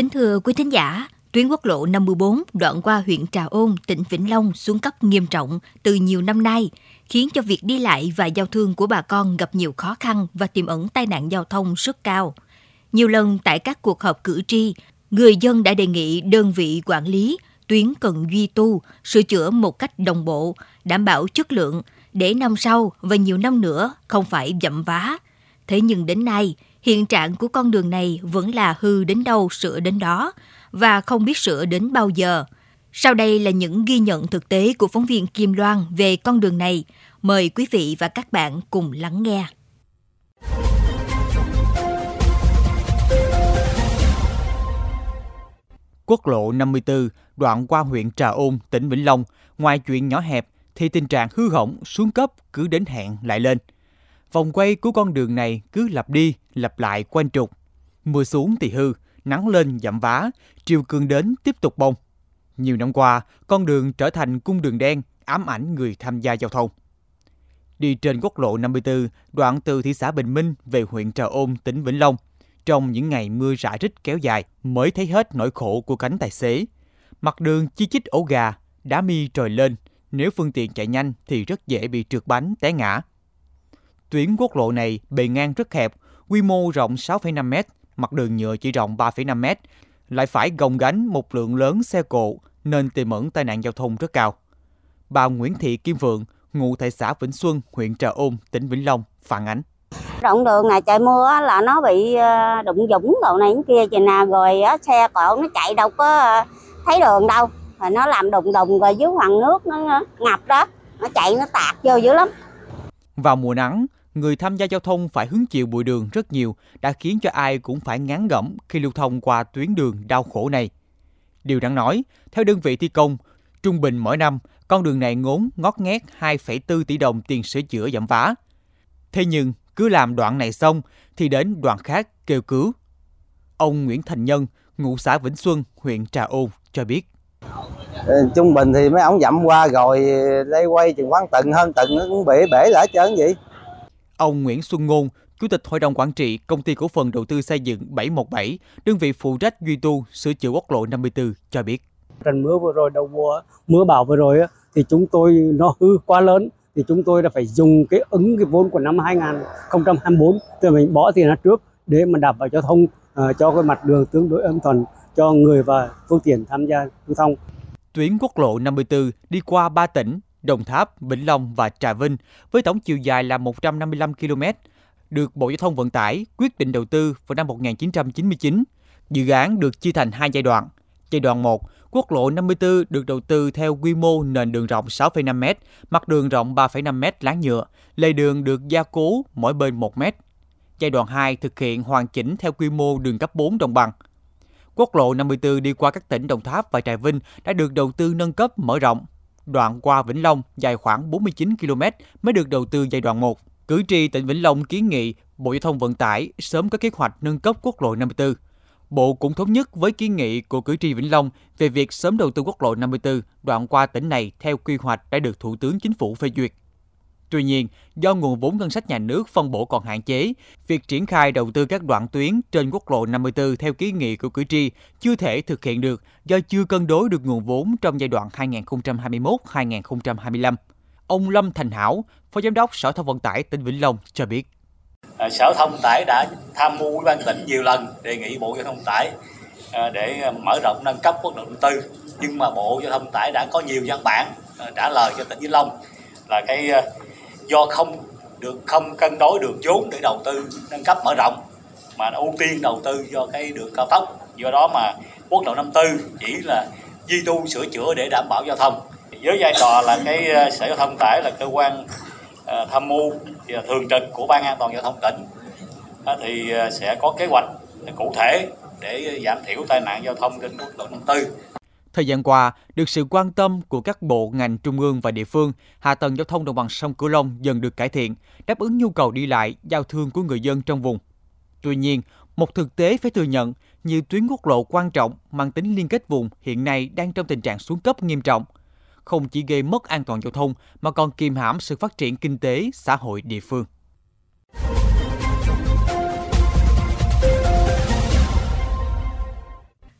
Kính thưa quý thính giả, tuyến quốc lộ 54 đoạn qua huyện Trà Ôn, tỉnh Vĩnh Long xuống cấp nghiêm trọng từ nhiều năm nay, khiến cho việc đi lại và giao thương của bà con gặp nhiều khó khăn và tiềm ẩn tai nạn giao thông rất cao. Nhiều lần tại các cuộc họp cử tri, người dân đã đề nghị đơn vị quản lý tuyến cần duy tu, sửa chữa một cách đồng bộ, đảm bảo chất lượng để năm sau và nhiều năm nữa không phải dậm vá. Thế nhưng đến nay, hiện trạng của con đường này vẫn là hư đến đâu sửa đến đó và không biết sửa đến bao giờ. Sau đây là những ghi nhận thực tế của phóng viên Kim Loan về con đường này. Mời quý vị và các bạn cùng lắng nghe. Quốc lộ 54 đoạn qua huyện Trà Ôn, tỉnh Vĩnh Long, ngoài chuyện nhỏ hẹp thì tình trạng hư hỏng, xuống cấp cứ đến hẹn lại lên. Vòng quay của con đường này cứ lặp đi, lặp lại quanh trục. Mưa xuống thì hư, nắng lên dặm vá, triều cường đến tiếp tục bông. Nhiều năm qua, con đường trở thành cung đường đen, ám ảnh người tham gia giao thông. Đi trên quốc lộ 54, đoạn từ thị xã Bình Minh về huyện Trà Ôn, tỉnh Vĩnh Long, trong những ngày mưa rã rít kéo dài mới thấy hết nỗi khổ của cánh tài xế. Mặt đường chi chít ổ gà, đá mi trồi lên, nếu phương tiện chạy nhanh thì rất dễ bị trượt bánh, té ngã. Tuyến quốc lộ này bề ngang rất hẹp, quy mô rộng 6,5 m, mặt đường nhựa chỉ rộng 3,5 m, lại phải gồng gánh một lượng lớn xe cộ nên tiềm ẩn tai nạn giao thông rất cao. Bà Nguyễn Thị Kim Phượng, ngụ tại xã Vĩnh Xuân, huyện Trà Ôn, tỉnh Vĩnh Long phản ánh. Đoạn đường này trời mưa là nó bị ờ, đụng dũng đồ này kia chừng nào rồi xe cộ nó chạy đâu có ờ, thấy đường đâu. Rồi nó làm đụng đụng rồi dưới hoàng nước nó ngập đó, nó chạy nó tạt vô dữ lắm. Vào mùa nắng, người tham gia giao thông phải hứng chịu bụi đường rất nhiều đã khiến cho ai cũng phải ngán ngẩm khi lưu thông qua tuyến đường đau khổ này. Điều đáng nói, theo đơn vị thi công, trung bình mỗi năm, con đường này ngốn ngót nghét 2,4 tỷ đồng tiền sửa chữa giảm vá. Thế nhưng, cứ làm đoạn này xong thì đến đoạn khác kêu cứu. Ông Nguyễn Thành Nhân, ngụ xã Vĩnh Xuân, huyện Trà Ôn cho biết. Ờ, trung bình thì mấy ông dặm qua rồi đây quay chừng quán tận hơn tận nó cũng bể bể lại trơn vậy. Ông Nguyễn Xuân Ngôn, Chủ tịch Hội đồng Quản trị Công ty Cổ phần Đầu tư Xây dựng 717, đơn vị phụ trách duy tu sửa chữa quốc lộ 54 cho biết. Trận mưa vừa rồi đầu mùa, mưa bão vừa rồi thì chúng tôi nó hư quá lớn thì chúng tôi đã phải dùng cái ứng cái vốn của năm 2024 từ mình bỏ tiền ra trước để mà đảm bảo giao thông uh, cho cái mặt đường tương đối an toàn cho người và phương tiện tham gia lưu thông. Tuyến quốc lộ 54 đi qua 3 tỉnh Đồng Tháp, Vĩnh Long và Trà Vinh với tổng chiều dài là 155 km, được Bộ Giao thông Vận tải quyết định đầu tư vào năm 1999. Dự án được chia thành hai giai đoạn. Giai đoạn 1, quốc lộ 54 được đầu tư theo quy mô nền đường rộng 6,5m, mặt đường rộng 3,5m láng nhựa, lề đường được gia cố mỗi bên 1m. Giai đoạn 2 thực hiện hoàn chỉnh theo quy mô đường cấp 4 đồng bằng. Quốc lộ 54 đi qua các tỉnh Đồng Tháp và Trà Vinh đã được đầu tư nâng cấp mở rộng. Đoạn qua Vĩnh Long dài khoảng 49 km mới được đầu tư giai đoạn 1. Cử tri tỉnh Vĩnh Long kiến nghị Bộ Giao thông Vận tải sớm có kế hoạch nâng cấp quốc lộ 54. Bộ cũng thống nhất với kiến nghị của cử tri Vĩnh Long về việc sớm đầu tư quốc lộ 54 đoạn qua tỉnh này theo quy hoạch đã được Thủ tướng Chính phủ phê duyệt. Tuy nhiên, do nguồn vốn ngân sách nhà nước phân bổ còn hạn chế, việc triển khai đầu tư các đoạn tuyến trên quốc lộ 54 theo kiến nghị của cử tri chưa thể thực hiện được do chưa cân đối được nguồn vốn trong giai đoạn 2021-2025. Ông Lâm Thành Hảo, Phó Giám đốc Sở Thông Vận tải tỉnh Vĩnh Long cho biết. À, Sở Thông Vận tải đã tham mưu Ủy ban tỉnh nhiều lần đề nghị Bộ Giao thông Vận tải à, để mở rộng nâng cấp quốc lộ 54 nhưng mà Bộ Giao thông Vận tải đã có nhiều văn bản à, trả lời cho tỉnh Vĩnh Long là cái do không được, không cân đối được vốn để đầu tư, nâng cấp mở rộng, mà ưu tiên đầu tư do cái đường cao tốc. Do đó mà quốc lộ 54 chỉ là duy tu sửa chữa để đảm bảo giao thông. Với vai trò là cái ờ, sở giao thông tải là cơ quan ờ, tham mưu thường trực của ban an toàn giao thông tỉnh thì ờ, sẽ có kế hoạch cụ thể để giảm thiểu tai nạn giao thông trên quốc lộ 54 Thời gian qua, được sự quan tâm của các bộ, ngành trung ương và địa phương, hạ tầng giao thông đồng bằng sông Cửu Long dần được cải thiện, đáp ứng nhu cầu đi lại, giao thương của người dân trong vùng. Tuy nhiên, một thực tế phải thừa nhận, nhiều tuyến quốc lộ quan trọng mang tính liên kết vùng hiện nay đang trong tình trạng xuống cấp nghiêm trọng. Không chỉ gây mất an toàn giao thông mà còn kìm hãm sự phát triển kinh tế, xã hội địa phương.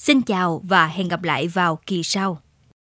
Xin chào và hẹn gặp lại vào kỳ sau.